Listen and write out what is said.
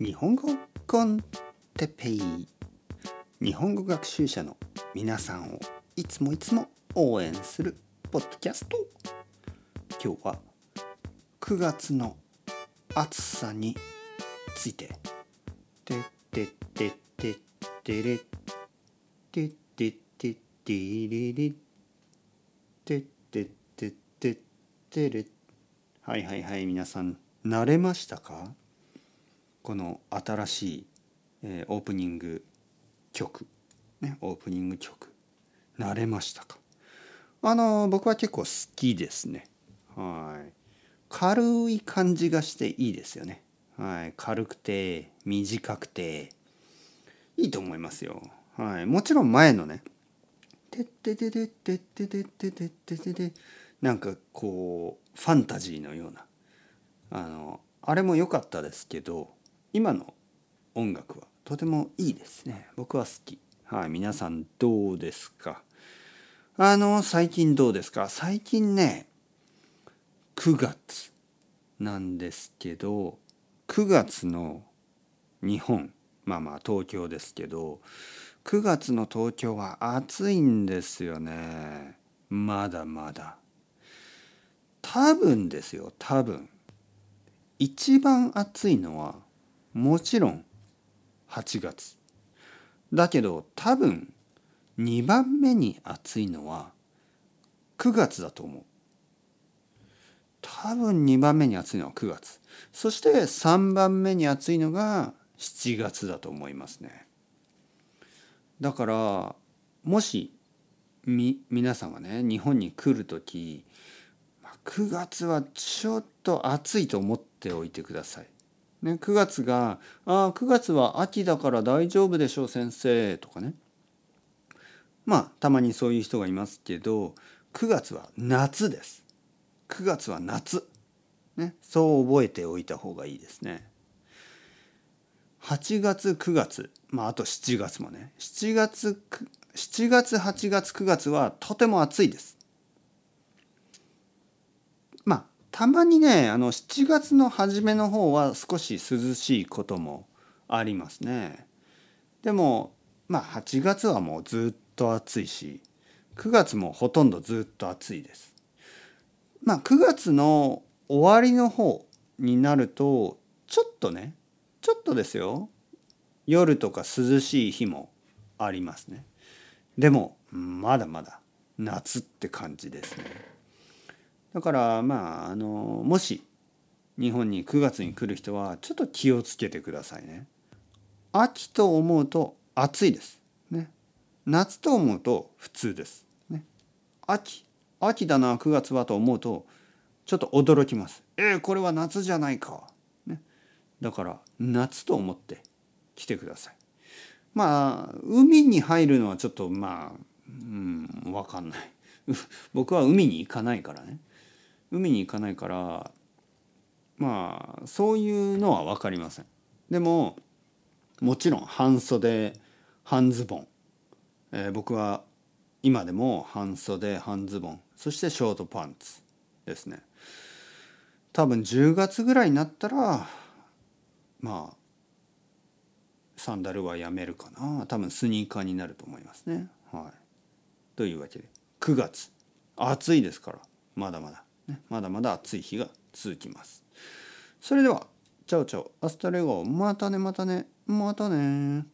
日本語コンテペイ日本語学習者の皆さんをいつもいつも応援するポッドキャスト。今日は9月の暑さについて。てててててれてててってれれてててててれはいはいはい皆さん慣れましたかこの新しい、えー、オープニング曲ねオープニング曲慣れましたか？あの僕は結構好きですね。はい。軽い感じがしていいですよね。はい。軽くて短くていいと思いますよ。はい。もちろん前のねてってててててててててててなんかこうファンタジーのようなあのあれも良かったですけど今の音楽はとてもいいですね。僕は好き。はい皆さんどうですか？あの最近どうですか？最近ね9月なんですけど9月の日本まあまあ東京ですけど9月の東京は暑いんですよね。まだまだ。多分ですよ多分。一番暑いのはもちろん8月。だけど多分2番目に暑いのは9月だと思う。多分2番目に暑いのは9月。そして3番目に暑いのが7月だと思いますね。だからもしみ皆さんがね日本に来る時9月はちょっと暑いと思っておいてください。ね、9月が「ああ9月は秋だから大丈夫でしょう先生」とかねまあたまにそういう人がいますけど9月は夏です。9月は夏。ね、そう覚えておいた方がいいですね。8月9月まああと7月もね7月7月8月9月はとても暑いです。まあたまにねあの7月の初めの方は少し涼しいこともありますね。でもまあ8月はもうずっと暑いし9月もほとんどずっと暑いです。まあ9月の終わりの方になるとちょっとねちょっとですよ夜とか涼しい日もありますね。でもまだまだ夏って感じですね。だからまああのもし日本に9月に来る人はちょっと気をつけてくださいね。秋と思うと暑いです。ね。夏と思うと普通です。ね。秋秋だな9月はと思うとちょっと驚きます。えー、これは夏じゃないか。ね。だから夏と思って来てください。まあ海に入るのはちょっとまあうん分かんない。僕は海に行かないからね。海に行かないからまあそういうのは分かりません。でももちろん半袖半ズボン、えー、僕は今でも半袖半ズボン。そしてショートパンツですね。多分10月ぐらいになったらまあサンダルはやめるかな。多分スニーカーになると思いますね。はい。というわけで9月。暑いですから。まだまだ。ね、まだまだ暑い日が続きます。それでは、チャオチャオ、アスタレゴ、またねまたね、またね